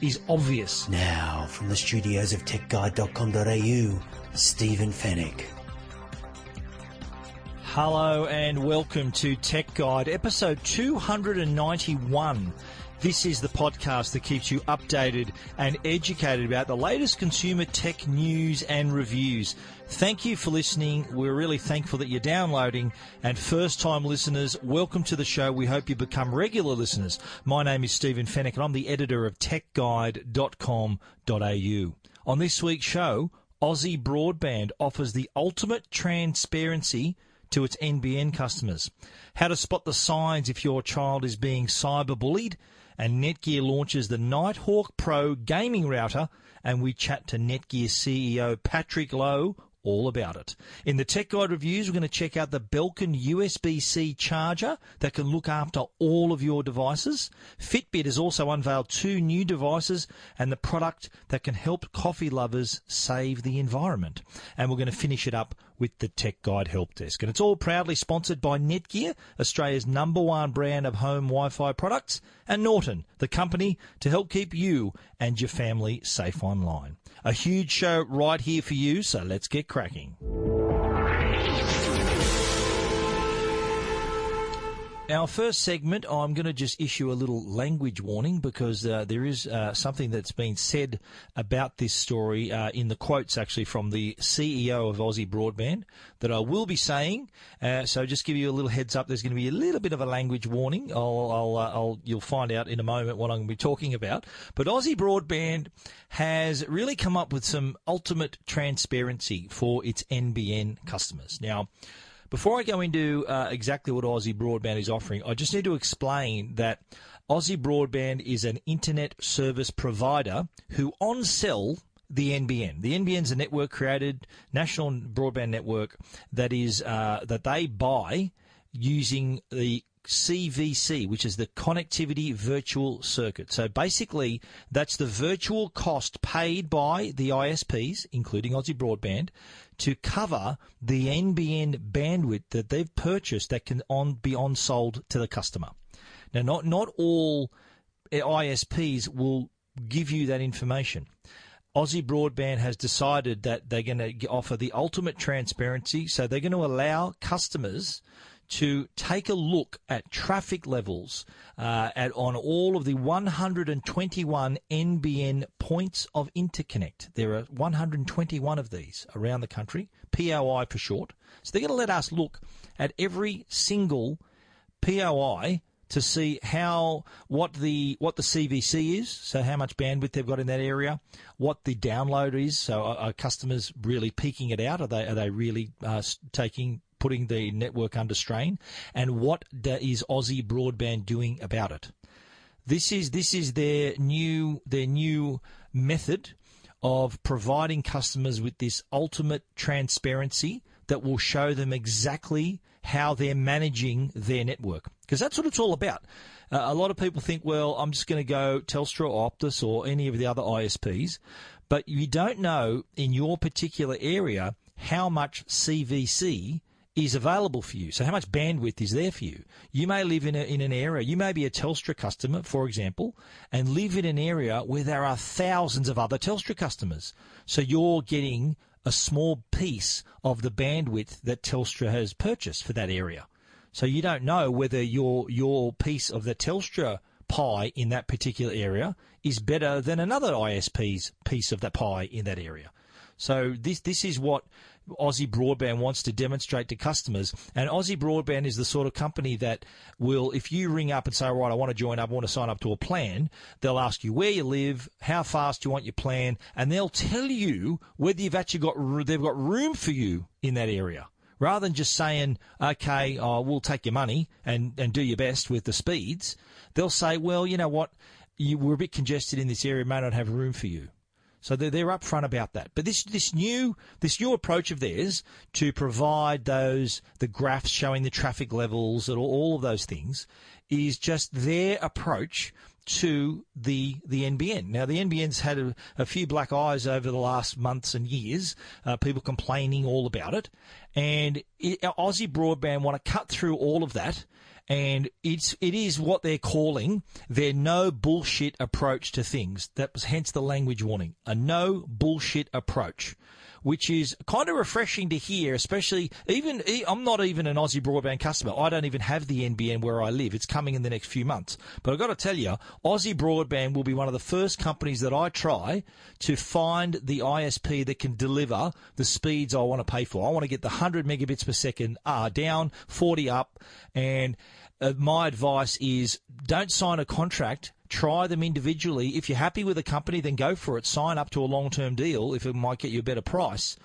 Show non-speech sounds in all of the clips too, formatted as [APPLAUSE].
is obvious. Now, from the studios of techguide.com.au, Stephen Fenech. Hello and welcome to Tech Guide, episode 291. This is the podcast that keeps you updated and educated about the latest consumer tech news and reviews. Thank you for listening. We're really thankful that you're downloading. And first time listeners, welcome to the show. We hope you become regular listeners. My name is Stephen Fenech and I'm the editor of techguide.com.au. On this week's show, Aussie Broadband offers the ultimate transparency to its NBN customers. How to spot the signs if your child is being cyberbullied. And Netgear launches the Nighthawk Pro gaming router. And we chat to Netgear CEO Patrick Lo all about it. In the Tech Guide reviews, we're going to check out the Belkin USB-C charger that can look after all of your devices. Fitbit has also unveiled two new devices and the product that can help coffee lovers save the environment. And we're going to finish it up with the Tech Guide Help Desk. And it's all proudly sponsored by Netgear, Australia's number one brand of home Wi-Fi products, and Norton, the company to help keep you and your family safe online. A huge show right here for you, so let's get cracking. Our first segment, I'm going to just issue a little language warning because uh, there is uh, something that's been said about this story uh, in the quotes actually from the CEO of Aussie Broadband that I will be saying. Uh, so just give you a little heads up. There's going to be a little bit of a language warning. I'll, I'll, uh, I'll you'll find out in a moment what I'm going to be talking about. But Aussie Broadband has really come up with some ultimate transparency for its NBN customers. Now. Before I go into uh, exactly what Aussie Broadband is offering, I just need to explain that Aussie Broadband is an internet service provider who on sell the NBN. The NBN is a network created national broadband network that is uh, that they buy using the CVC, which is the Connectivity Virtual Circuit. So basically, that's the virtual cost paid by the ISPs, including Aussie Broadband, to cover the NBN bandwidth that they've purchased that can on be on sold to the customer. Now, not not all ISPs will give you that information. Aussie Broadband has decided that they're going to offer the ultimate transparency, so they're going to allow customers to take a look at traffic levels uh, at on all of the 121 NBN points of interconnect. There are 121 of these around the country, POI for short. So they're going to let us look at every single POI to see how what the what the CVC is, so how much bandwidth they've got in that area, what the download is. So are, are customers really peaking it out? Are they are they really uh, taking putting the network under strain, and what is Aussie Broadband doing about it? This is this is their new their new method of providing customers with this ultimate transparency that will show them exactly how they're managing their network because that's what it's all about. Uh, a lot of people think, well, I'm just going to go Telstra or Optus or any of the other ISPs, but you don't know in your particular area how much CVC is available for you. So how much bandwidth is there for you? You may live in, a, in an area, you may be a Telstra customer, for example, and live in an area where there are thousands of other Telstra customers. So you're getting a small piece of the bandwidth that Telstra has purchased for that area. So you don't know whether your your piece of the Telstra pie in that particular area is better than another ISP's piece of that pie in that area. So this this is what Aussie Broadband wants to demonstrate to customers. And Aussie Broadband is the sort of company that will, if you ring up and say, right, I want to join up, I want to sign up to a plan, they'll ask you where you live, how fast you want your plan, and they'll tell you whether you've actually got, they've got room for you in that area. Rather than just saying, okay, oh, we'll take your money and, and do your best with the speeds, they'll say, well, you know what? you were a bit congested in this area, may not have room for you. So they're, they're upfront about that. But this this new this new approach of theirs to provide those the graphs showing the traffic levels and all, all of those things is just their approach to the the NBN. Now the NBN's had a, a few black eyes over the last months and years. Uh, people complaining all about it, and it, Aussie Broadband want to cut through all of that and it's it is what they're calling their no bullshit approach to things. That was hence the language warning, a no bullshit approach. Which is kind of refreshing to hear, especially even I'm not even an Aussie broadband customer. I don't even have the NBN where I live. It's coming in the next few months. But I've got to tell you, Aussie Broadband will be one of the first companies that I try to find the ISP that can deliver the speeds I want to pay for. I want to get the 100 megabits per second uh, down, 40 up, and uh, my advice is don't sign a contract. Try them individually. If you're happy with a company, then go for it. Sign up to a long term deal if it might get you a better price.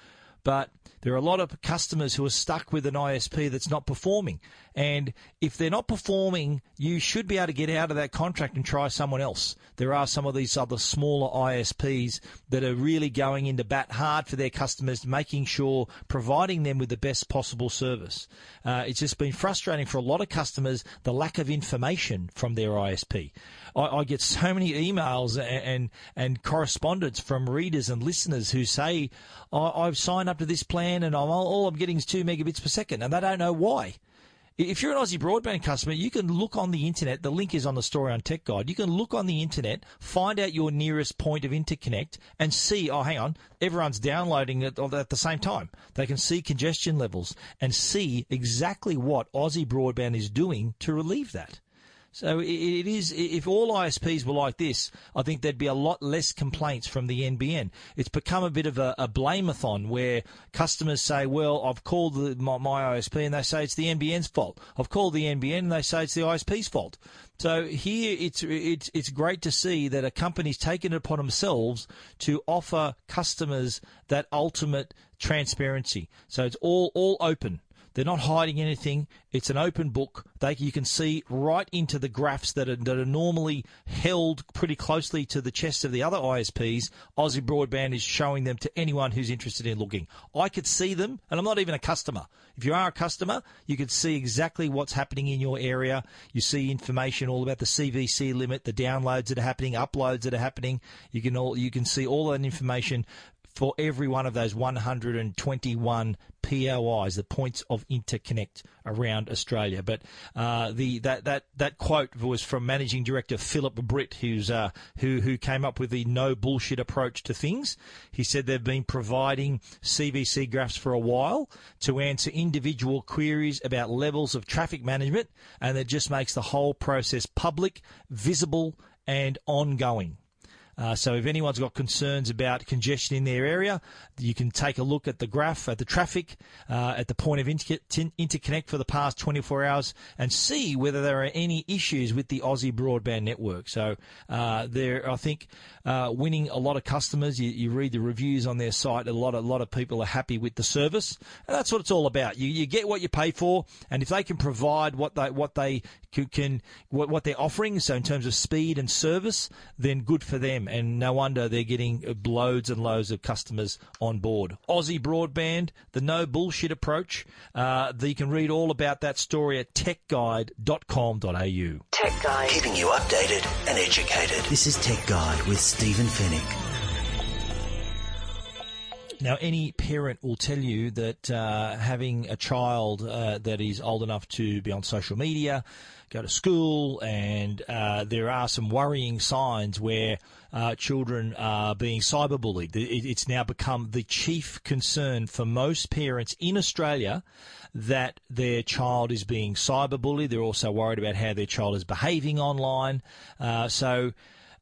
But there are a lot of customers who are stuck with an ISP that's not performing. And if they're not performing, you should be able to get out of that contract and try someone else. There are some of these other smaller ISPs that are really going into bat hard for their customers, making sure providing them with the best possible service. Uh, it's just been frustrating for a lot of customers the lack of information from their ISP. I, I get so many emails and, and, and correspondence from readers and listeners who say, I've signed up to this plan and I'm, all I'm getting is two megabits per second, and they don't know why. If you're an Aussie broadband customer, you can look on the internet. The link is on the story on Tech Guide. You can look on the internet, find out your nearest point of interconnect, and see. Oh, hang on, everyone's downloading it at the same time. They can see congestion levels and see exactly what Aussie broadband is doing to relieve that. So it is, if all ISPs were like this, I think there'd be a lot less complaints from the NBN. It's become a bit of a, a blame-a-thon where customers say, well, I've called the, my, my ISP and they say it's the NBN's fault. I've called the NBN and they say it's the ISP's fault. So here it's, it's, it's great to see that a company's taken it upon themselves to offer customers that ultimate transparency. So it's all, all open. They're not hiding anything. It's an open book. They, you can see right into the graphs that are, that are normally held pretty closely to the chest of the other ISPs. Aussie Broadband is showing them to anyone who's interested in looking. I could see them, and I'm not even a customer. If you are a customer, you could see exactly what's happening in your area. You see information all about the CVC limit, the downloads that are happening, uploads that are happening. You can all you can see all that information for every one of those 121 POIs, the points of interconnect around Australia. But uh, the that, that that quote was from Managing Director Philip Britt, who's uh, who who came up with the no bullshit approach to things. He said they've been providing CVC graphs for a while to answer individual queries about levels of traffic management, and it just makes the whole process public, visible, and ongoing. Uh, so if anyone's got concerns about congestion in their area, you can take a look at the graph, at the traffic, uh, at the point of inter- interconnect for the past 24 hours and see whether there are any issues with the Aussie broadband network. So uh, they're, I think, uh, winning a lot of customers. You, you, read the reviews on their site. A lot, a lot of people are happy with the service, and that's what it's all about. You, you get what you pay for, and if they can provide what they what they can, what, what they're offering, so in terms of speed and service, then good for them. And no wonder they're getting loads and loads of customers on board. Aussie Broadband, the no bullshit approach. Uh, you can read all about that story at techguide.com.au. Tech Guide. Keeping you updated and educated. This is Tech Guide with Stephen Fenech. Now, any parent will tell you that uh, having a child uh, that is old enough to be on social media, go to school, and uh, there are some worrying signs where uh, children are being cyberbullied. It's now become the chief concern for most parents in Australia that their child is being cyberbullied. They're also worried about how their child is behaving online. Uh, so,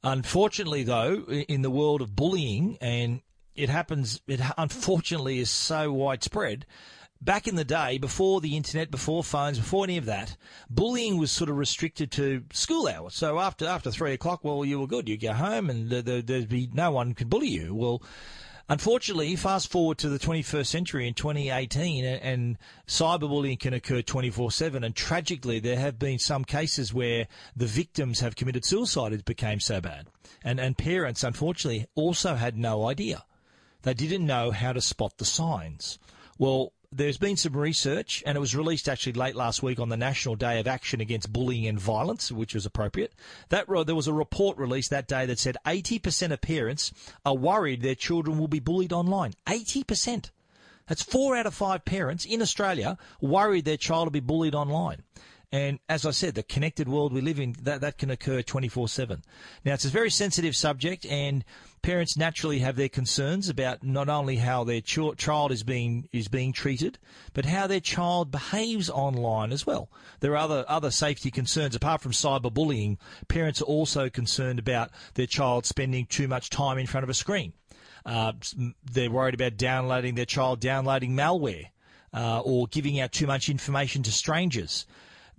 unfortunately, though, in the world of bullying and it happens, it unfortunately is so widespread. Back in the day, before the internet, before phones, before any of that, bullying was sort of restricted to school hours. So after after three o'clock, well, you were good. You go home, and there'd be no one could bully you. Well, Unfortunately, fast forward to the 21st century in 2018, and, and cyberbullying can occur 24 7. And tragically, there have been some cases where the victims have committed suicide. It became so bad. And, and parents, unfortunately, also had no idea. They didn't know how to spot the signs. Well, there's been some research, and it was released actually late last week on the National Day of Action Against Bullying and Violence, which was appropriate. That there was a report released that day that said 80% of parents are worried their children will be bullied online. 80%. That's four out of five parents in Australia worried their child will be bullied online. And as I said, the connected world we live in, that, that can occur 24 7. Now, it's a very sensitive subject, and parents naturally have their concerns about not only how their ch- child is being, is being treated, but how their child behaves online as well. There are other, other safety concerns. Apart from cyberbullying, parents are also concerned about their child spending too much time in front of a screen. Uh, they're worried about downloading their child downloading malware uh, or giving out too much information to strangers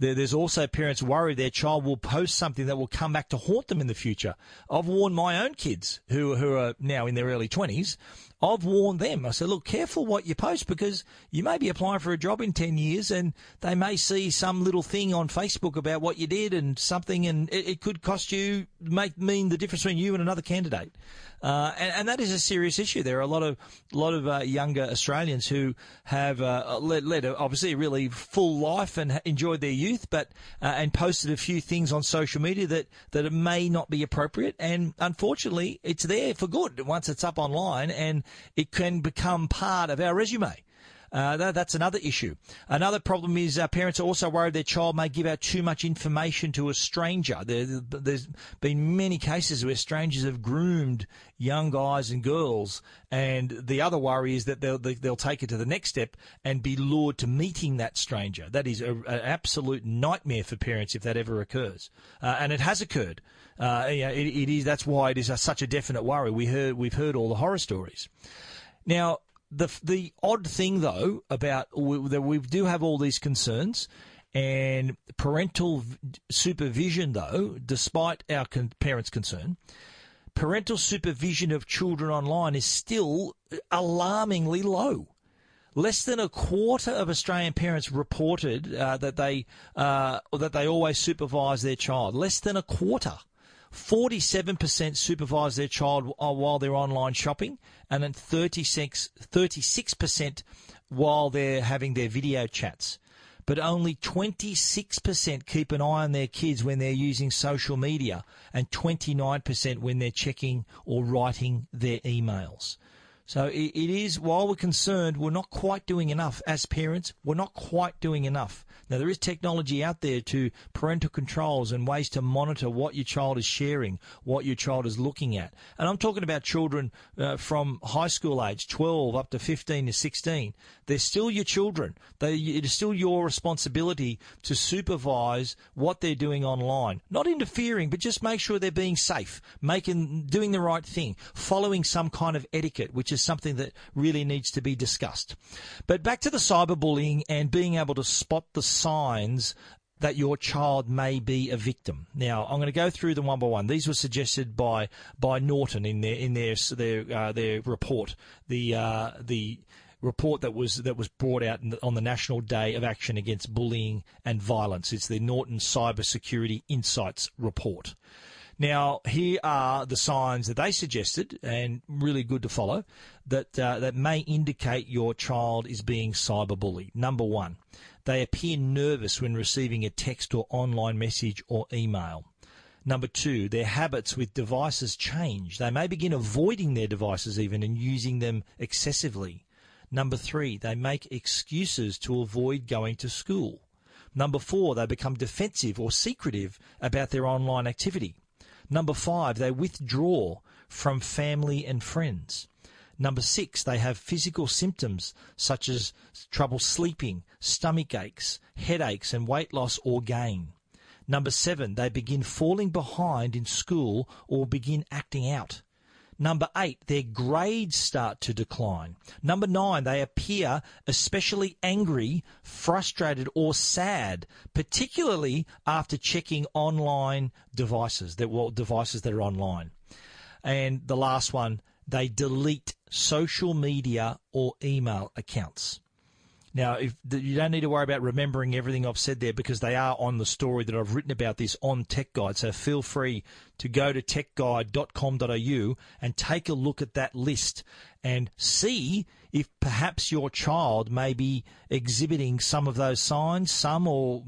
there's also parents worried their child will post something that will come back to haunt them in the future. I've warned my own kids who, who are now in their early 20s. I've warned them. I said, look, careful what you post because you may be applying for a job in 10 years and they may see some little thing on Facebook about what you did and something and it, it could cost you, make mean the difference between you and another candidate. Uh, and, and, that is a serious issue. There are a lot of a lot of uh, younger Australians who have uh, led, led a, obviously a really full life and enjoyed their youth, but uh, and posted a few things on social media that that may not be appropriate. And unfortunately, it's there for good once it's up online, and it can become part of our resume. Uh, that, that's another issue. Another problem is uh, parents are also worried their child may give out too much information to a stranger. There, has been many cases where strangers have groomed young guys and girls, and the other worry is that they'll they'll take it to the next step and be lured to meeting that stranger. That is an absolute nightmare for parents if that ever occurs, uh, and it has occurred. Uh, it, it is that's why it is a, such a definite worry. We heard we've heard all the horror stories. Now, the the odd thing though about that we do have all these concerns and parental supervision though despite our con- parents concern parental supervision of children online is still alarmingly low less than a quarter of Australian parents reported uh, that they uh, that they always supervise their child less than a quarter 47% supervise their child uh, while they're online shopping, and then 36, 36% while they're having their video chats. But only 26% keep an eye on their kids when they're using social media, and 29% when they're checking or writing their emails. So it, it is, while we're concerned, we're not quite doing enough as parents. We're not quite doing enough. Now, there is technology out there to parental controls and ways to monitor what your child is sharing, what your child is looking at. And I'm talking about children uh, from high school age, 12 up to 15 to 16. They're still your children. They, it is still your responsibility to supervise what they're doing online. Not interfering, but just make sure they're being safe, making, doing the right thing, following some kind of etiquette, which is something that really needs to be discussed. But back to the cyberbullying and being able to spot the signs that your child may be a victim. Now, I'm going to go through them one by one. These were suggested by by Norton in their in their their uh, their report. The uh, the report that was that was brought out on the National Day of Action Against Bullying and Violence. It's the Norton Cybersecurity Insights report. Now, here are the signs that they suggested, and really good to follow, that uh, that may indicate your child is being cyberbullied. Number one, they appear nervous when receiving a text or online message or email. Number two, their habits with devices change. They may begin avoiding their devices even and using them excessively. Number three, they make excuses to avoid going to school. Number four, they become defensive or secretive about their online activity. Number five, they withdraw from family and friends. Number six, they have physical symptoms such as trouble sleeping, stomach aches, headaches, and weight loss or gain. Number seven, they begin falling behind in school or begin acting out. Number eight, their grades start to decline. Number nine, they appear especially angry, frustrated, or sad, particularly after checking online devices, that well, devices that are online. And the last one, they delete social media or email accounts. Now, if you don't need to worry about remembering everything I've said there because they are on the story that I've written about this on Tech Guide. So feel free to go to techguide.com.au and take a look at that list and see if perhaps your child may be exhibiting some of those signs, some or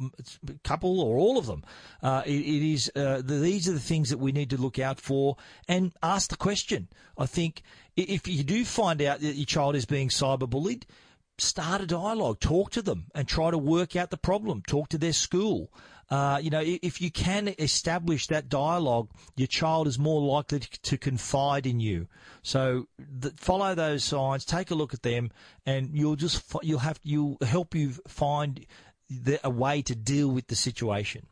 a couple or all of them. Uh, it, it is uh, the, these are the things that we need to look out for and ask the question. I think if you do find out that your child is being cyberbullied start a dialogue, talk to them, and try to work out the problem. Talk to their school. Uh, you know, if you can establish that dialogue, your child is more likely to confide in you. So follow those signs, take a look at them, and you'll just you'll have you'll help you find the, a way to deal with the situation.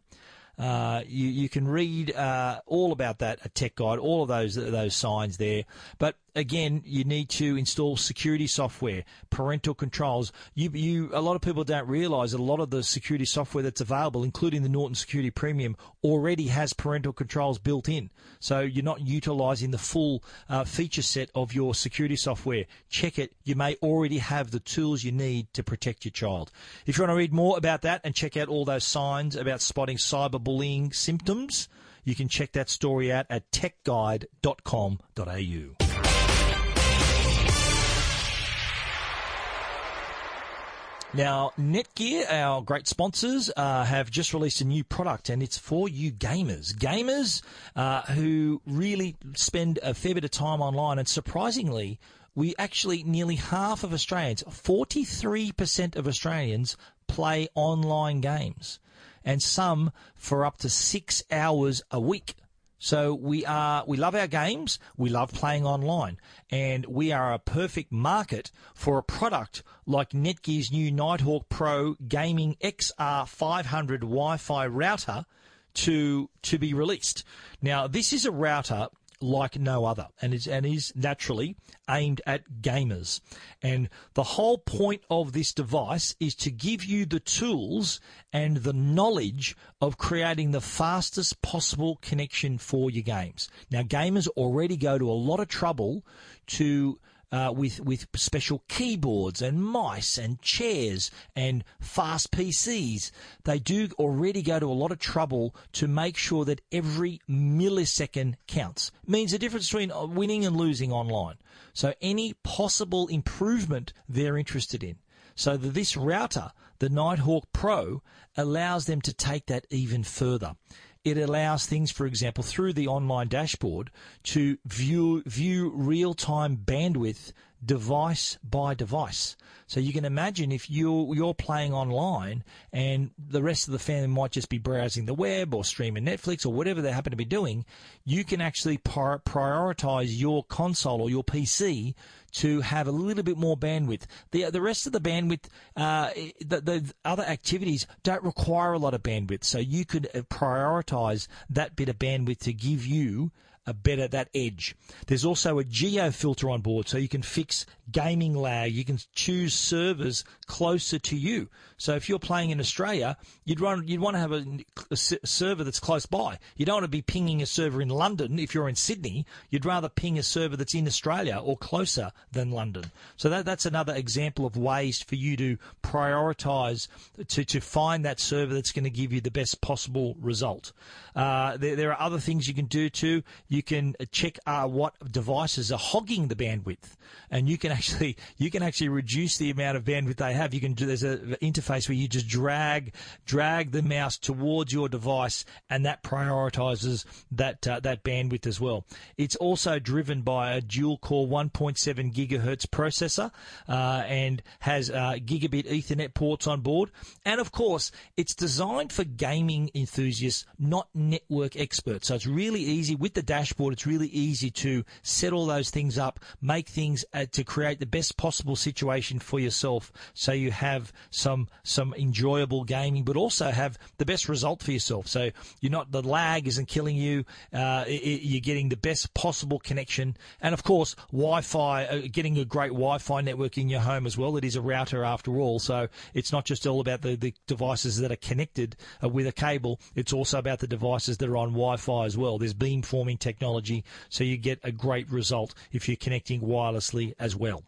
Uh, you, you can read uh, all about that a Tech Guide, all of those those signs there. But again, you need to install security software, parental controls. You, you, a lot of people don't realise that a lot of the security software that's available, including the Norton Security Premium, already has parental controls built in. So you're not utilising the full uh, feature set of your security software. Check it. You may already have the tools you need to protect your child. If you want to read more about that and check out all those signs about spotting cyberbullying symptoms, you can check that story out at techguide.com.au. Now, Netgear, our great sponsors, uh, have just released a new product, and it's for you gamers. Gamers uh, who really spend a fair bit of time online, and surprisingly, we actually nearly half of Australians, 43% of Australians, play online games, and some for up to six hours a week. So we are we love our games, we love playing online, and we are a perfect market for a product like Netgear's new Nighthawk Pro Gaming XR 500 Wi-Fi router to to be released. Now, this is a router like no other and is, and is naturally aimed at gamers. And the whole point of this device is to give you the tools and the knowledge of creating the fastest possible connection for your games. Now, gamers already go to a lot of trouble to uh, with with special keyboards and mice and chairs and fast PCs. They do already go to a lot of trouble to make sure that every millisecond counts. It means the difference between uh, winning and losing online. So any possible improvement they're interested in. So this router, the Nighthawk Pro, allows them to take that even further. It allows things, for example, through the online dashboard to view, view real time bandwidth device by device. So you can imagine if you're, you're playing online and the rest of the family might just be browsing the web or streaming Netflix or whatever they happen to be doing, you can actually prioritize your console or your PC to have a little bit more bandwidth. The the rest of the bandwidth, uh, the, the other activities don't require a lot of bandwidth, so you could uh, prioritize that bit of bandwidth to give you a better that edge. There's also a geo filter on board, so you can fix gaming lag. You can choose servers closer to you. So if you're playing in Australia, you'd run you'd want to have a, a server that's close by. You don't want to be pinging a server in London if you're in Sydney. You'd rather ping a server that's in Australia or closer than London. So that, that's another example of ways for you to prioritize to, to find that server that's going to give you the best possible result. Uh, there, there, are other things you can do too. You can check uh, what devices are hogging the bandwidth, and you can actually you can actually reduce the amount of bandwidth they have. You can do there's an interface where you just drag drag the mouse towards your device, and that prioritizes that uh, that bandwidth as well. It's also driven by a dual core 1.7 gigahertz processor uh, and has uh, gigabit Ethernet ports on board, and of course it's designed for gaming enthusiasts, not network experts. So it's really easy with the dashboard. It's really easy to set all those things up, make things uh, to create the best possible situation for yourself, so you have some some enjoyable gaming, but also have the best result for yourself. So you're not the lag isn't killing you. Uh, it, you're getting the best possible connection, and of course Wi-Fi, uh, getting a great Wi-Fi network in your home as well. It is a router after all, so it's not just all about the, the devices that are connected uh, with a cable. It's also about the devices that are on Wi-Fi as well. There's beamforming technology technology, so you get a great result if you're connecting wirelessly as well.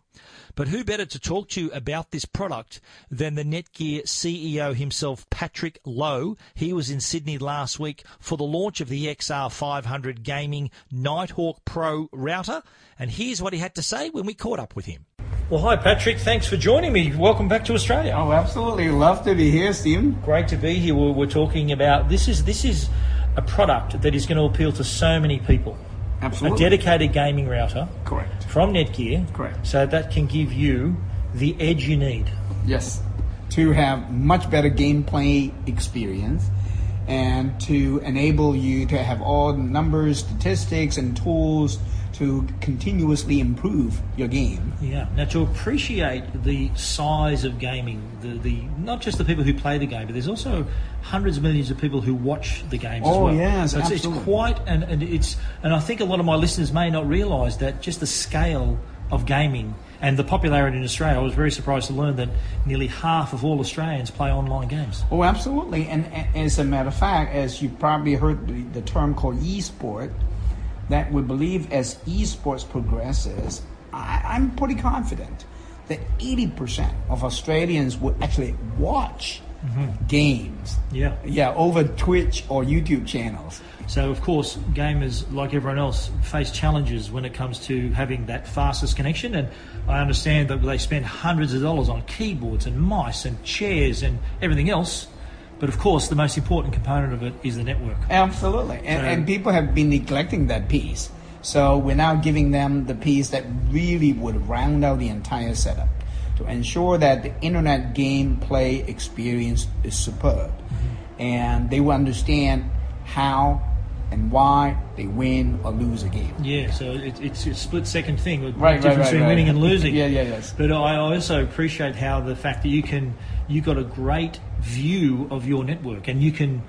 But who better to talk to about this product than the Netgear CEO himself, Patrick Lo? He was in Sydney last week for the launch of the XR500 Gaming Nighthawk Pro router, and here's what he had to say when we caught up with him. Well, hi, Patrick. Thanks for joining me. Welcome back to Australia. Oh, absolutely. Love to be here, Stephen. Great to be here. We're, we're talking about this is this is a product that is going to appeal to so many people. Absolutely. A dedicated gaming router. Correct. From Netgear. Correct. So that can give you the edge you need. Yes. To have much better gameplay experience and to enable you to have all the numbers, statistics, and tools to continuously improve your game. Yeah. Now to appreciate the size of gaming, the, the not just the people who play the game, but there's also hundreds of millions of people who watch the games as Oh, well. yes, so it's, it's quite and, and it's and I think a lot of my listeners may not realise that just the scale of gaming and the popularity in Australia. I was very surprised to learn that nearly half of all Australians play online games. Oh, absolutely. And as a matter of fact, as you probably heard the, the term called e-sport, that we believe as esports progresses, I, I'm pretty confident that 80% of Australians will actually watch mm-hmm. games. Yeah. Yeah, over Twitch or YouTube channels. So, of course, gamers, like everyone else, face challenges when it comes to having that fastest connection. And I understand that they spend hundreds of dollars on keyboards and mice and chairs and everything else. But of course, the most important component of it is the network. Absolutely. And, So- and people have been neglecting that piece. So we're now giving them the piece that really would round out the entire setup to ensure that the internet gameplay experience is superb. Mm-hmm. And they will understand how and why they win or lose a game. Yeah, so it, it's a split second thing, the Right, right, difference right, between right. winning and losing. [LAUGHS] Yeah, yeah, yes. But I also appreciate how the fact that you can you got a great view of your network and you can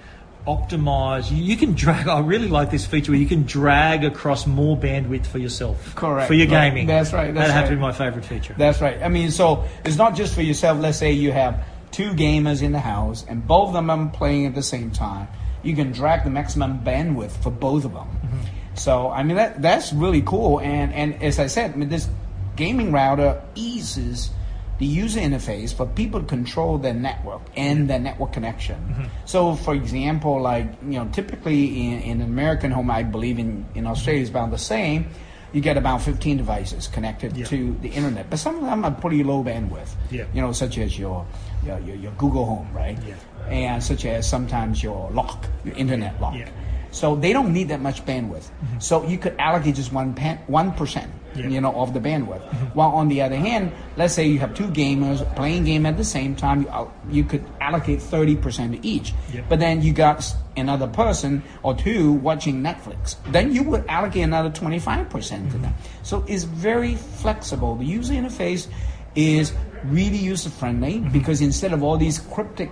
optimize. You, can drag. I really like this feature where you can drag across more bandwidth for yourself. Correct. For your Right. gaming. That's right, that's to right. be my favorite feature. That's right. I mean, so it's not just for yourself. Let's say you have two gamers in the house and both of them are playing at the same time. You can drag the maximum bandwidth for both of them. Mm-hmm. So, I mean, that that's really cool. And, and as I said, I mean, this gaming router eases the user interface for people to control their network and their network connection. Mm-hmm. So, for example, like, you know, typically in, in an American home, I believe in, in Australia is about the same. You get about 15 devices connected Yeah. to the internet, but some of them are pretty low bandwidth. Yeah. You know, such as your your, your, your Google Home, right? Yeah. And such as sometimes your lock, your internet lock. Yeah. So they don't need that much bandwidth. Mm-hmm. So you could allocate just one one percent, Yeah. you know, of the bandwidth. Mm-hmm. While on the other hand, let's say you have two gamers playing game at the same time, you, uh, you could allocate thirty percent to each. Yeah. But then you got another person or two watching Netflix. Then you would allocate another twenty five percent to them. Mm-hmm. So it's very flexible. The user interface is really user friendly mm-hmm. because instead of all these cryptic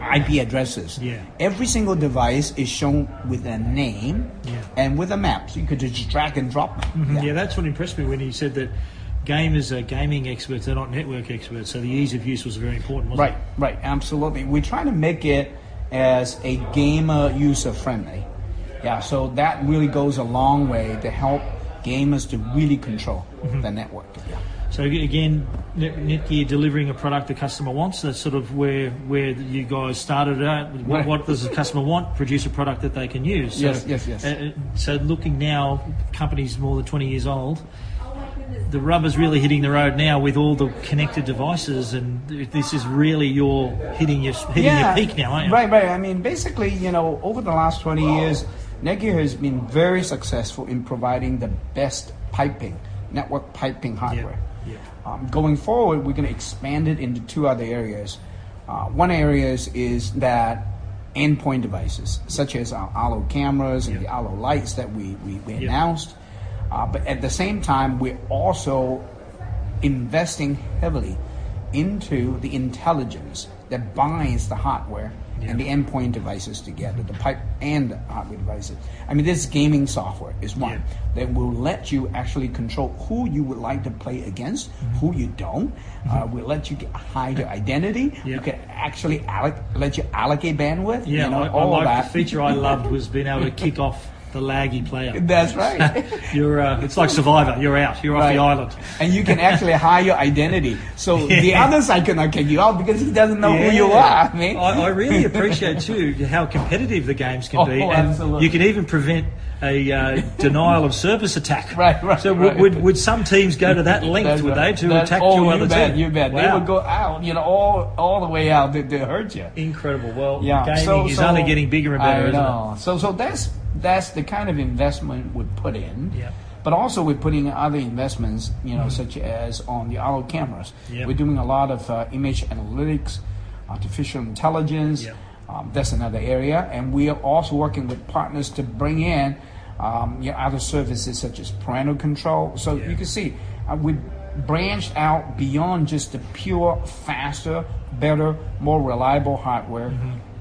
IP addresses. Yeah. Every single device is shown with a name Yeah. and with a map, so you could just drag and drop. them. Yeah. that's what impressed me when he said that gamers are gaming experts, they're not network experts. So the ease of use was very important, wasn't Right, right, absolutely. We try to make it as a gamer user friendly. Yeah, so that really goes a long way to help gamers to really control Mm-hmm. the network. Yeah. So again, Netgear delivering a product the customer wants. That's sort of where where you guys started out. What, what does the customer want? Produce a product that they can use. So, Yes, yes, yes. uh, uh, so looking now, companies more than 20 years old. The rubber's really hitting the road now with all the connected devices, and this is really your hitting your hitting your peak now, aren't you? Right, right. I mean, basically, you know, over the last 20 years, Netgear has been very successful in providing the best piping, network piping hardware. Yeah. Um, going forward, we're going to expand it into two other areas. Uh, one area is, is that endpoint devices, such as our Arlo cameras and Yeah. the Arlo lights that we, we, we Yeah. announced. Uh, but at the same time, we're also investing heavily into the intelligence that binds the hardware and the endpoint devices together, the pipe and the hardware devices. I mean, this gaming software is one Yeah. that will let you actually control who you would like to play against, who you don't. Uh, will let you hide your identity. Mm-hmm. Yeah. You can actually alloc- let you allocate bandwidth. Yeah, you know, I, I all like that. the feature I loved was being able to kick off the laggy player. That's right. [LAUGHS] You're. Uh, it's like Survivor. You're out. You're off the island. and you can actually hide your identity. So [LAUGHS] the other side cannot kick you out because he doesn't know who you are. I mean, I, I really appreciate too how competitive the games can Oh, be, and absolutely. you can even prevent a uh, denial of service attack. [LAUGHS] Right, right, So right. would, would some teams go to that length, would right. they, to That's- attack oh, your you other bet, team? You bet. They would go out, you know, all all the way out to, to hurt you. Incredible. Well, Yeah, gaming so, is so- only getting bigger and better, I isn't know. So so that's that's the kind of investment we put in. Yeah. But also we're putting other investments, you know, such as on the Arlo cameras. Yeah. We're doing a lot of uh, image analytics, artificial intelligence. Yeah. Um, that's another area, and we are also working with partners to bring in um, you know, other services such as parental control. So Yeah. you can see uh, we branched out beyond just the pure, faster, better, more reliable hardware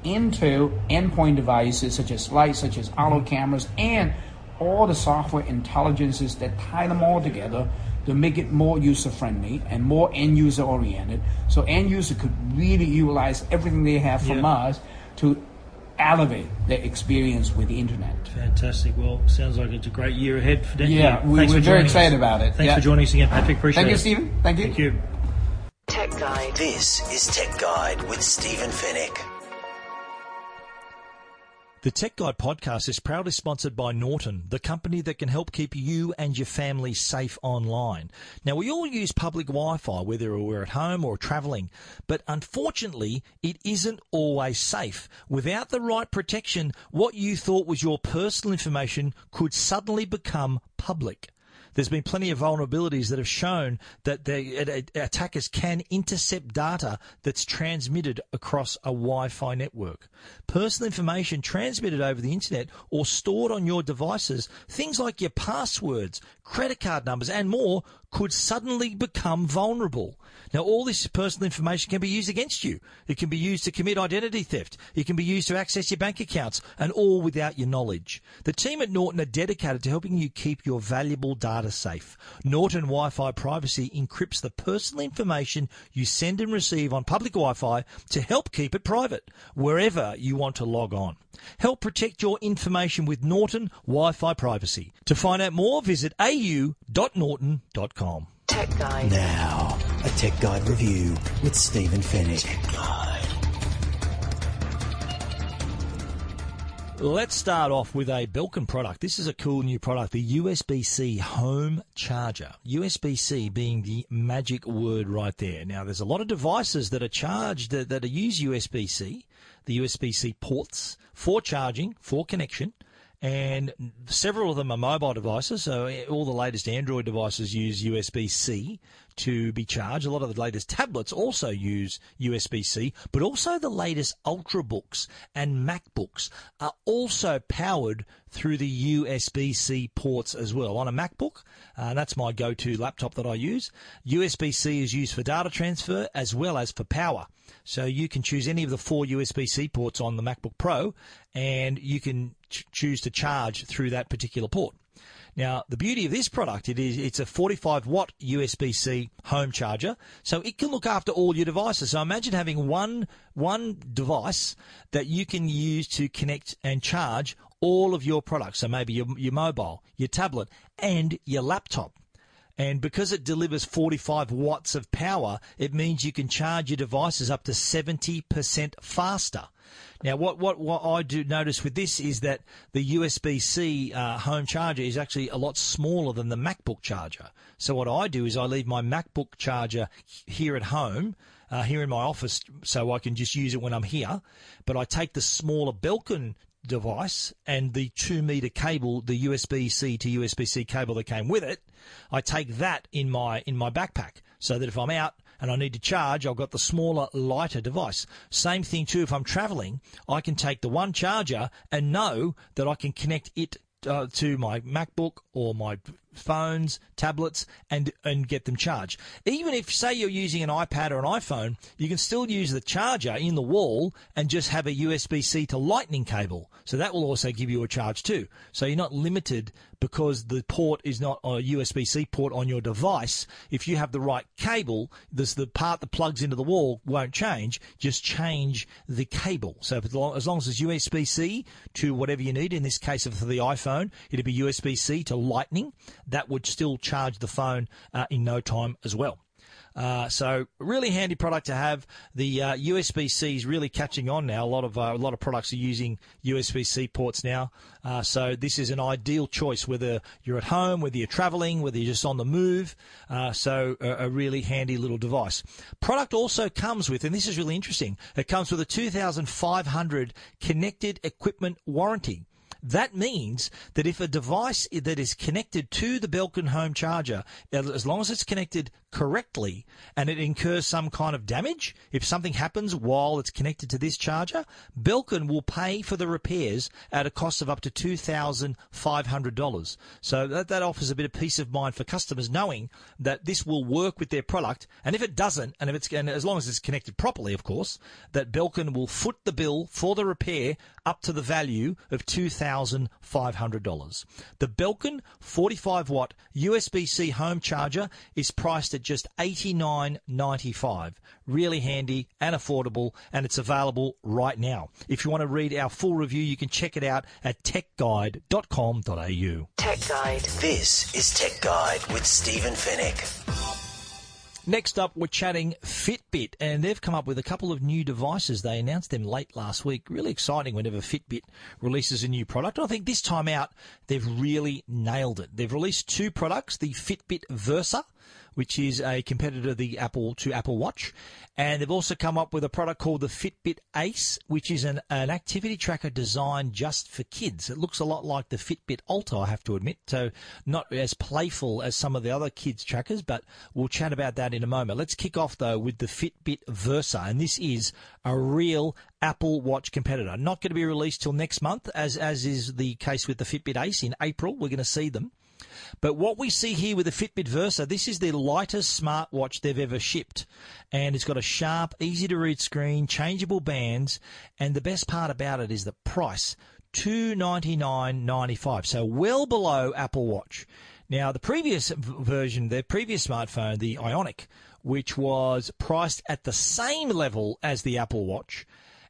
into endpoint devices such as lights, such as Arlo cameras, and all the software intelligences that tie them all together to make it more user friendly and more end user oriented. So end user could really utilize everything they have from Yeah. us to elevate their experience with the internet. Fantastic. Well, sounds like it's a great year ahead for Dental. Yeah, we- Thanks we're very excited us. about it. Thanks Yeah. for joining us again, Patrick. Appreciate Thank you, it. Stephen. Thank you. Thank you. Tech Guide. This is Tech Guide with Stephen Fenech. The Tech Guide podcast is proudly sponsored by Norton, the company that can help keep you and your family safe online. Now, we all use public Wi Fi, whether we're at home or traveling, but unfortunately, it isn't always safe. Without the right protection, what you thought was your personal information could suddenly become public. There's been plenty of vulnerabilities that have shown that attackers can intercept data that's transmitted across a Wi-Fi network. Personal information transmitted over the internet or stored on your devices, things like your passwords, credit card numbers, and more, could suddenly become vulnerable. Now, all this personal information can be used against you. It can be used to commit identity theft. It can be used to access your bank accounts, and all without your knowledge. The team at Norton are dedicated to helping you keep your valuable data safe. Norton Wi-Fi Privacy encrypts the personal information you send and receive on public Wi-Fi to help keep it private wherever you want to log on. Help protect your information with Norton Wi-Fi Privacy. To find out more, visit au.norton.com. Tech Guide. Now, a Tech Guide review with Stephen Fenech. Let's start off with a Belkin product. This is a cool new product, the USB-C home charger. USB-C being the magic word right there. Now, there's a lot of devices that are charged that, that use USB-C, the USB-C ports for charging, for connection, and several of them are mobile devices. So all the latest Android devices use USB-C to be charged. A lot of the latest tablets also use USB-C, but also the latest Ultrabooks and MacBooks are also powered through the USB-C ports as well. On a MacBook, uh, that's my go-to laptop that I use. USB-C is used for data transfer as well as for power. So you can choose any of the four USB-C ports on the MacBook Pro, and you can ch- choose to charge through that particular port. Now, the beauty of this product, it is it's a 45 watt USB-C home charger, so it can look after all your devices. So imagine having one one device that you can use to connect and charge all of your products. So maybe your, your mobile, your tablet, and your laptop. And because it delivers 45 watts of power, it means you can charge your devices up to 70% faster. Now, what, what, what I do notice with this is that the USB-C uh, home charger is actually a lot smaller than the MacBook charger. So what I do is I leave my MacBook charger here at home, uh, here in my office, so I can just use it when I'm here. But I take the smaller Belkin device and the two meter cable, the USB-C to USB-C cable that came with it, I take that in my in my backpack so that if I'm out and I need to charge, I've got the smaller, lighter device. Same thing too if I'm traveling, I can take the one charger and know that I can connect it uh, to my MacBook or my phones, tablets, and and get them charged. Even if, say, you're using an iPad or an iPhone, you can still use the charger in the wall and just have a USB-C to Lightning cable. So that will also give you a charge too. So you're not limited because the port is not a USB-C port on your device. If you have the right cable, this the part that plugs into the wall won't change. Just change the cable. So as long as, long as it's USB-C to whatever you need, in this case for the iPhone, it'd be USB-C to Lightning. That would still charge the phone uh, in no time as well. Uh, so really handy product to have. The uh, USB-C is really catching on now. A lot of uh, a lot of products are using USB-C ports now. Uh, so this is an ideal choice whether you're at home, whether you're traveling, whether you're just on the move. Uh, so a, a really handy little device. Product also comes with, and this is really interesting. It comes with a 2,500 connected equipment warranty. That means that if a device that is connected to the Belkin home charger, as long as it's connected correctly and it incurs some kind of damage, if something happens while it's connected to this charger, Belkin will pay for the repairs at a cost of up to $2,500. So that, that offers a bit of peace of mind for customers knowing that this will work with their product. And if it doesn't, and if it's, and as long as it's connected properly, of course, that Belkin will foot the bill for the repair up to the value of $2,500. The Belkin 45 watt USB-C home charger is priced at just $89.95. Really handy and affordable, and it's available right now. If you want to read our full review, you can check it out at techguide.com.au. Tech Guide. This is Tech Guide with Stephen Fenech. Next up, we're chatting Fitbit, and they've come up with a couple of new devices. They announced them late last week. Really exciting whenever Fitbit releases a new product. I think this time out, they've really nailed it. They've released two products the Fitbit Versa which is a competitor of the Apple to Apple Watch. And they've also come up with a product called the Fitbit Ace, which is an, an activity tracker designed just for kids. It looks a lot like the Fitbit Alta, I have to admit. So not as playful as some of the other kids trackers, but we'll chat about that in a moment. Let's kick off though with the Fitbit Versa. And this is a real Apple Watch competitor. Not going to be released till next month, as, as is the case with the Fitbit Ace in April. We're going to see them. But what we see here with the Fitbit Versa, this is the lightest smartwatch they've ever shipped. And it's got a sharp, easy to read screen, changeable bands, and the best part about it is the price. Two ninety nine ninety five, so well below Apple Watch. Now, the previous version, their previous smartphone, the Ionic, which was priced at the same level as the Apple Watch,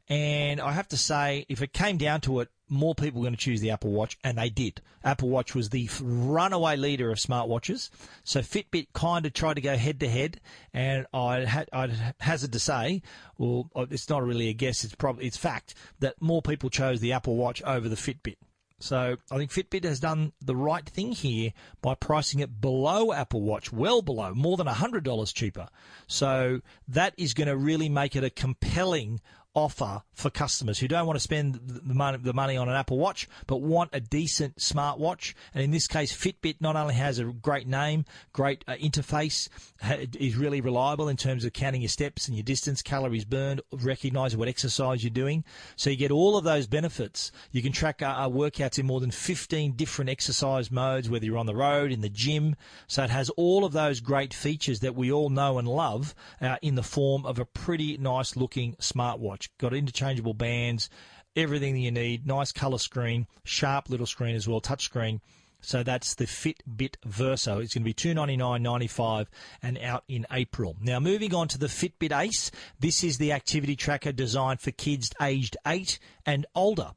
and I have to say, if it came down to it, more people were going to choose the Apple Watch, and they did. Apple Watch was the runaway leader of smartwatches. So Fitbit kind of tried to go head to head, and I'd, I'd hazard to say, well, oh, it's not really a guess. It's probably it's fact that more people chose the Apple Watch over the Fitbit. So I think Fitbit has done the right thing here by pricing it below Apple Watch, well below, more than $100 cheaper. So that is going to really make it a compelling offer for customers who don't want to spend the money, the money on an Apple Watch, but want a decent smartwatch. And in this case, Fitbit not only has a great name, great uh, interface, is really reliable in terms of counting your steps and your distance, calories burned, recognizing what exercise you're doing. So you get all of those benefits. You can track our workouts in more than 15 different exercise modes, whether you're on the road, in the gym. So it has all of those great features that we all know and love uh, in the form of a pretty nice looking smartwatch got interchangeable bands, everything that you need, nice color screen, sharp little screen as well, touch screen. So that's the Fitbit Versa. It's going to be two ninety nine ninety five and out in April. Now moving on to the Fitbit Ace. This is the activity tracker designed for kids aged eight and older.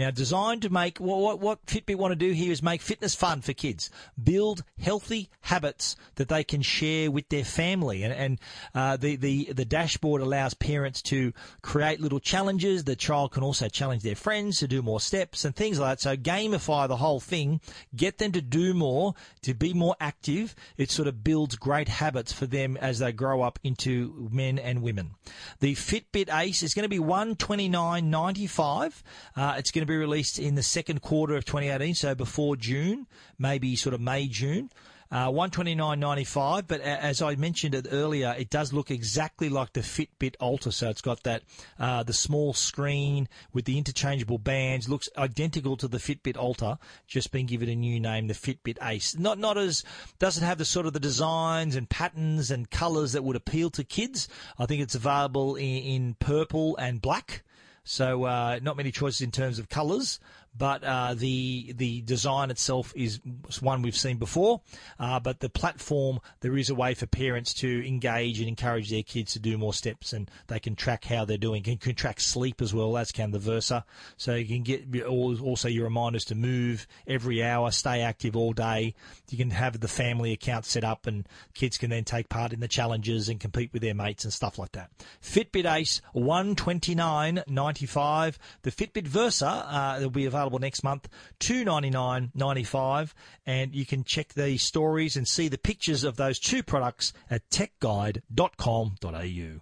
Now, designed to make what, what Fitbit want to do here is make fitness fun for kids, build healthy habits that they can share with their family, and, and uh, the the the dashboard allows parents to create little challenges. The child can also challenge their friends to do more steps and things like that. So gamify the whole thing, get them to do more, to be more active. It sort of builds great habits for them as they grow up into men and women. The Fitbit Ace is going to be one twenty nine ninety five. Uh, it's going to be released in the second quarter of 2018, so before June, maybe sort of May, June. Uh, one twenty nine ninety five, but as I mentioned it earlier, it does look exactly like the Fitbit Alta. So it's got that uh, the small screen with the interchangeable bands. Looks identical to the Fitbit Alta, just been given a new name, the Fitbit Ace. Not not as doesn't have the sort of the designs and patterns and colours that would appeal to kids. I think it's available in, in purple and black. So uh, not many choices in terms of colours, but uh, the the design itself is one we've seen before. Uh, but the platform, there is a way for parents to engage and encourage their kids to do more steps, and they can track how they're doing. Can, can track sleep as well. That's can the Versa. So you can get also your reminders to move every hour, stay active all day. You can have the family account set up, and kids can then take part in the challenges and compete with their mates and stuff like that. Fitbit Ace one twenty nine ninety five. The Fitbit Versa uh, will be available next month two ninety nine ninety five, and you can check the stories and see the pictures of those two products at techguide.com.au.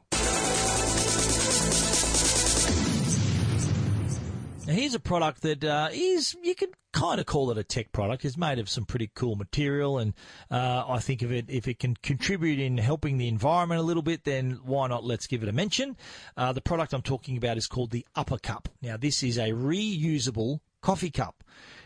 Now, here's a product that uh, is you could kind of call it a tech product. It's made of some pretty cool material, and uh, I think if it if it can contribute in helping the environment a little bit, then why not? Let's give it a mention. Uh, the product I'm talking about is called the Upper Cup. Now, this is a reusable coffee cup.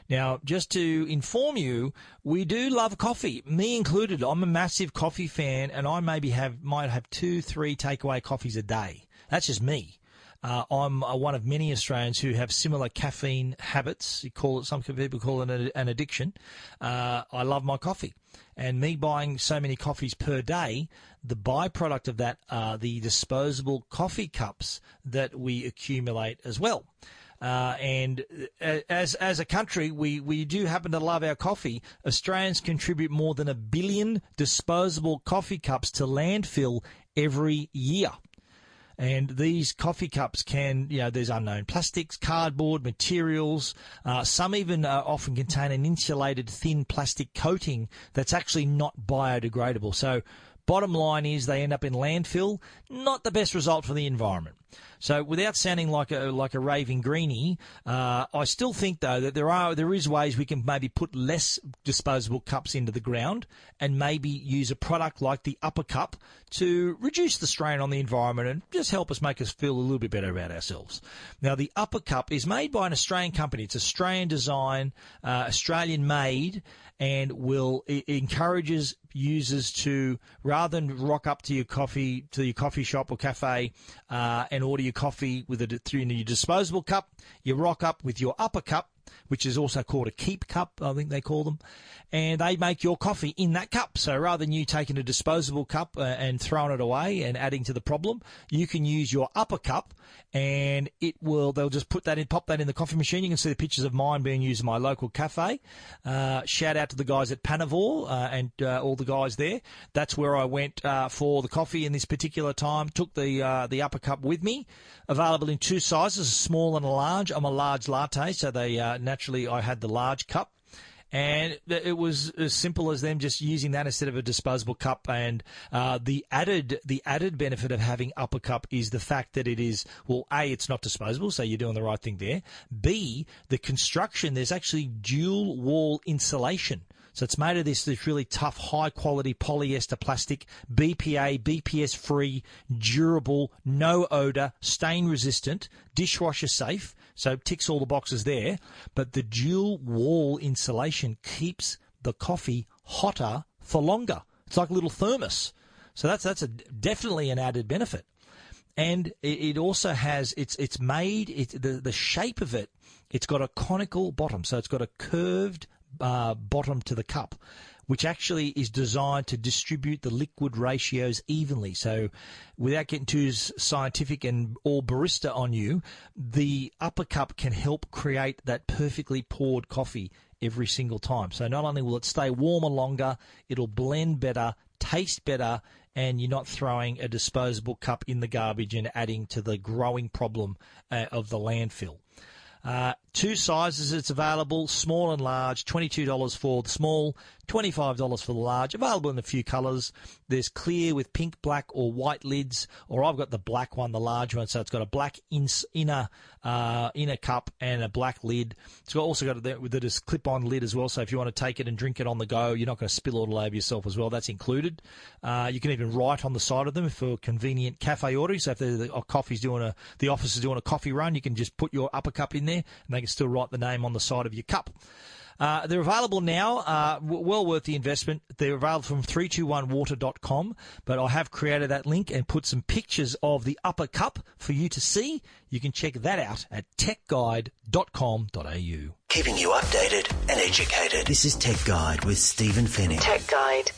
Now, just to inform you, we do love coffee, me included. I'm a massive coffee fan, and I maybe have might have two, three takeaway coffees a day. That's just me. Uh, I'm uh, one of many Australians who have similar caffeine habits. You call it some people call it an, an addiction. Uh, I love my coffee, and me buying so many coffees per day, the byproduct of that are the disposable coffee cups that we accumulate as well. Uh, and uh, as as a country, we, we do happen to love our coffee. Australians contribute more than a billion disposable coffee cups to landfill every year. And these coffee cups can, you know, there's unknown plastics, cardboard, materials. Uh, some even uh, often contain an insulated thin plastic coating that's actually not biodegradable. So, bottom line is they end up in landfill. Not the best result for the environment. So, without sounding like a like a raving greenie, uh, I still think though that there are there is ways we can maybe put less disposable cups into the ground and maybe use a product like the Upper Cup to reduce the strain on the environment and just help us make us feel a little bit better about ourselves. Now, the Upper Cup is made by an Australian company. It's Australian design, uh, Australian made, and will it encourages users to rather than rock up to your coffee to your coffee shop or cafe uh, and order your coffee with a through your disposable cup, you rock up with your upper cup, which is also called a keep cup, I think they call them, and they make your coffee in that cup. So rather than you taking a disposable cup uh, and throwing it away and adding to the problem, you can use your upper cup, and it will. They'll just put that in, pop that in the coffee machine. You can see the pictures of mine being used in my local cafe. Uh, shout out to the guys at Panavore uh, and uh, all the guys there. That's where I went uh, for the coffee in this particular time. Took the uh, the upper cup with me. Available in two sizes, a small and a large. I'm a large latte, so they naturally I had the large cup. And it was as simple as them just using that instead of a disposable cup. And uh, the added the added benefit of having upper cup is the fact that it is well, a it's not disposable, so you're doing the right thing there. B the construction there's actually dual wall insulation. So it's made of this, this really tough, high quality polyester plastic, BPA, BPS free, durable, no odor, stain resistant, dishwasher safe. So it ticks all the boxes there. But the dual wall insulation keeps the coffee hotter for longer. It's like a little thermos. So that's that's a definitely an added benefit. And it, it also has it's it's made it the the shape of it. It's got a conical bottom, so it's got a curved uh, bottom to the cup, which actually is designed to distribute the liquid ratios evenly. So, without getting too scientific and all barista on you, the upper cup can help create that perfectly poured coffee every single time. So, not only will it stay warmer longer, it'll blend better, taste better, and you're not throwing a disposable cup in the garbage and adding to the growing problem uh, of the landfill. Uh, two sizes it's available, small and large, $22 for the small, $25 for the large, available in a few colours. There's clear with pink, black, or white lids, or I've got the black one, the large one, so it's got a black inner uh, inner cup and a black lid. It's got, also got the, the clip-on lid as well, so if you want to take it and drink it on the go, you're not going to spill all over yourself as well. That's included. Uh, you can even write on the side of them for convenient cafe ordering. So if the, the coffee's doing a, the office is doing a coffee run, you can just put your upper cup in there, and they can still write the name on the side of your cup. Uh, they're available now, uh, w- well worth the investment. They're available from 321water.com, but I have created that link and put some pictures of the upper cup for you to see. You can check that out at techguide.com.au. Keeping you updated and educated. This is Tech Guide with Stephen Fenech. Tech Guide.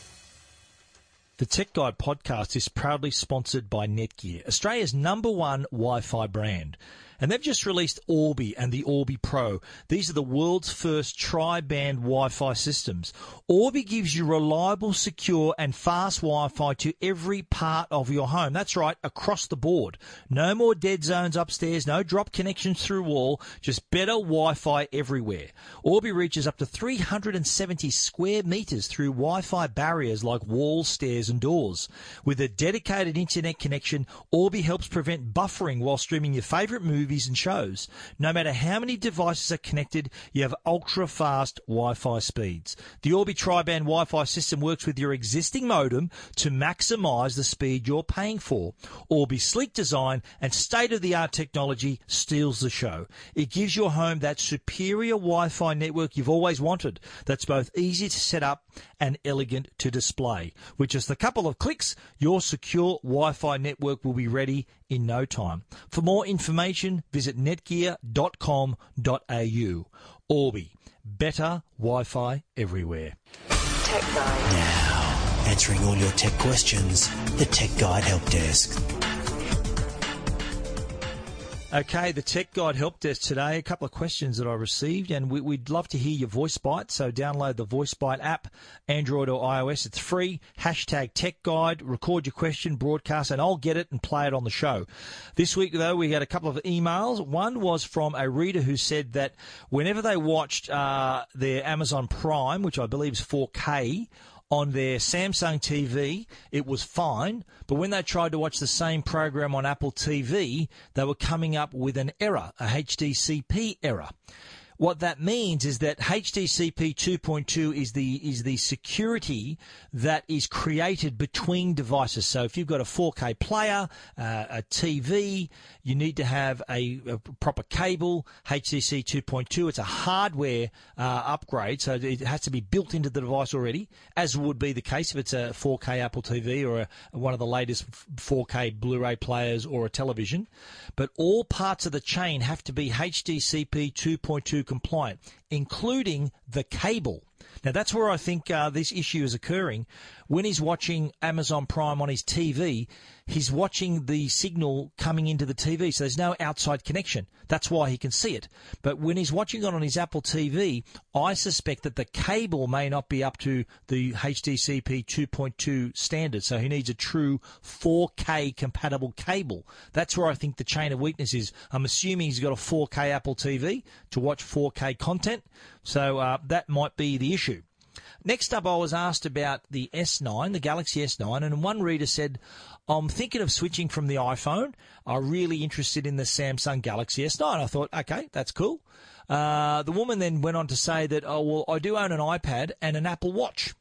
The Tech Guide podcast is proudly sponsored by Netgear, Australia's number one Wi Fi brand. And they've just released Orbi and the Orbi Pro. These are the world's first tri-band Wi-Fi systems. Orbi gives you reliable, secure and fast Wi-Fi to every part of your home. That's right, across the board. No more dead zones upstairs, no drop connections through wall, just better Wi-Fi everywhere. Orbi reaches up to 370 square meters through Wi-Fi barriers like walls, stairs and doors. With a dedicated internet connection, Orbi helps prevent buffering while streaming your favorite movies movies and shows. No matter how many devices are connected, you have ultra fast Wi-Fi speeds. The Orbi Tri-Band Wi-Fi system works with your existing modem to maximize the speed you're paying for. Orbi's sleek design and state-of-the-art technology steals the show. It gives your home that superior Wi-Fi network you've always wanted that's both easy to set up and elegant to display. With just a couple of clicks, your secure Wi-Fi network will be ready in no time. For more information, visit netgear.com.au. Orbi, better Wi-Fi everywhere. Tech Guide. Now, answering all your tech questions, the Tech Guide Help Desk. Okay, the Tech Guide Help Desk today. A couple of questions that I received, and we, would love to hear your voice bite. So download the voice bite app, Android or iOS. It's free. Hashtag Tech Guide. Record your question, broadcast, and I'll get it and play it on the show. This week, though, we had a couple of emails. One was from a reader who said that whenever they watched uh, their Amazon Prime, which I believe is 4K, on their Samsung TV, it was fine. But when they tried to watch the same program on Apple TV, they were coming up with an error, a HDCP error. What that means is that HDCP 2.2 is the is the security that is created between devices. So if you've got a 4K player, uh, a TV, you need to have a, a proper cable. HDC 2.2, it's a hardware uh, upgrade, so it has to be built into the device already, as would be the case if it's a 4K Apple TV or a, one of the latest 4K Blu-ray players or a television. But all parts of the chain have to be HDCP 2.2 compliant, including the cable. Now that's where I think uh, this issue is occurring. When he's watching Amazon Prime on his TV, he's watching the signal coming into the TV, so there's no outside connection. That's why he can see it. But when he's watching it on his Apple TV, I suspect that the cable may not be up to the HDCP 2.2 standard, so he needs a true 4K compatible cable. That's where I think the chain of weakness is. I'm assuming he's got a 4K Apple TV to watch 4K content, so uh, that might be the issue. Next up, I was asked about the S9, the Galaxy S9, and one reader said, I'm thinking of switching from the iPhone. I'm really interested in the Samsung Galaxy S9. I thought, okay, that's cool. Uh, the woman then went on to say that, oh, well, I do own an iPad and an Apple Watch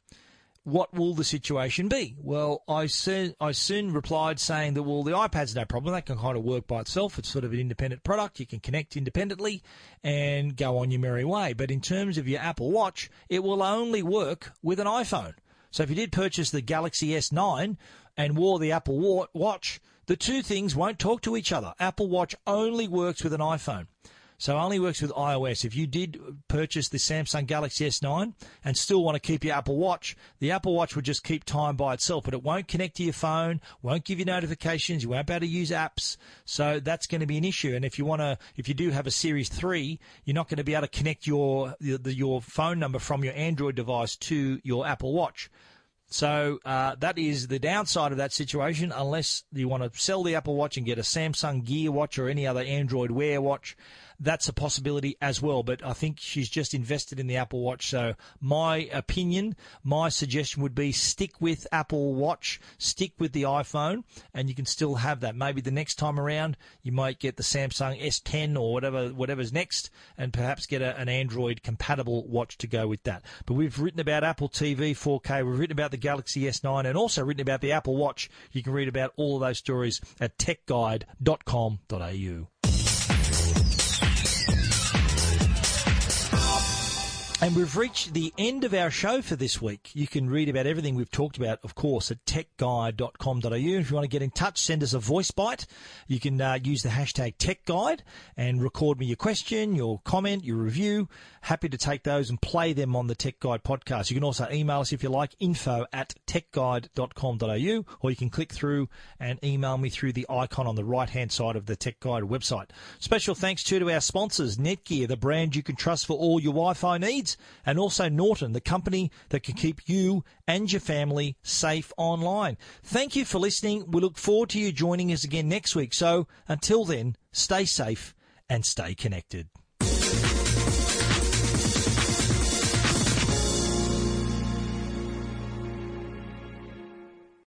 what will the situation be? Well, I soon, I soon replied saying that, well, the iPad's no problem. That can kind of work by itself. It's sort of an independent product. You can connect independently and go on your merry way. But in terms of your Apple Watch, it will only work with an iPhone. So if you did purchase the Galaxy S9 and wore the Apple Watch, the two things won't talk to each other. Apple Watch only works with an iPhone. So it only works with iOS. If you did purchase the Samsung Galaxy S9 and still want to keep your Apple Watch, the Apple Watch would just keep time by itself, but it won't connect to your phone, won't give you notifications, you won't be able to use apps. So that's going to be an issue. And if you want to, if you do have a Series 3, you're not going to be able to connect your, your phone number from your Android device to your Apple Watch. So uh, that is the downside of that situation, unless you want to sell the Apple Watch and get a Samsung Gear Watch or any other Android Wear watch. That's a possibility as well. But I think she's just invested in the Apple Watch. So my opinion, my suggestion would be stick with Apple Watch, stick with the iPhone, and you can still have that. Maybe the next time around, you might get the Samsung S10 or whatever whatever's next, and perhaps get a, an Android compatible watch to go with that. But we've written about Apple TV 4K, we've written about the Galaxy S9, and also written about the Apple Watch. You can read about all of those stories at techguide.com.au. And we've reached the end of our show for this week. You can read about everything we've talked about, of course, at techguide.com.au. If you want to get in touch, send us a voice bite. You can uh, use the hashtag techguide and record me your question, your comment, your review. Happy to take those and play them on the Tech Guide podcast. You can also email us if you like, info at techguide.com.au, or you can click through and email me through the icon on the right hand side of the Tech Guide website. Special thanks too to our sponsors, Netgear, the brand you can trust for all your Wi Fi needs, and also Norton, the company that can keep you and your family safe online. Thank you for listening. We look forward to you joining us again next week. So until then, stay safe and stay connected.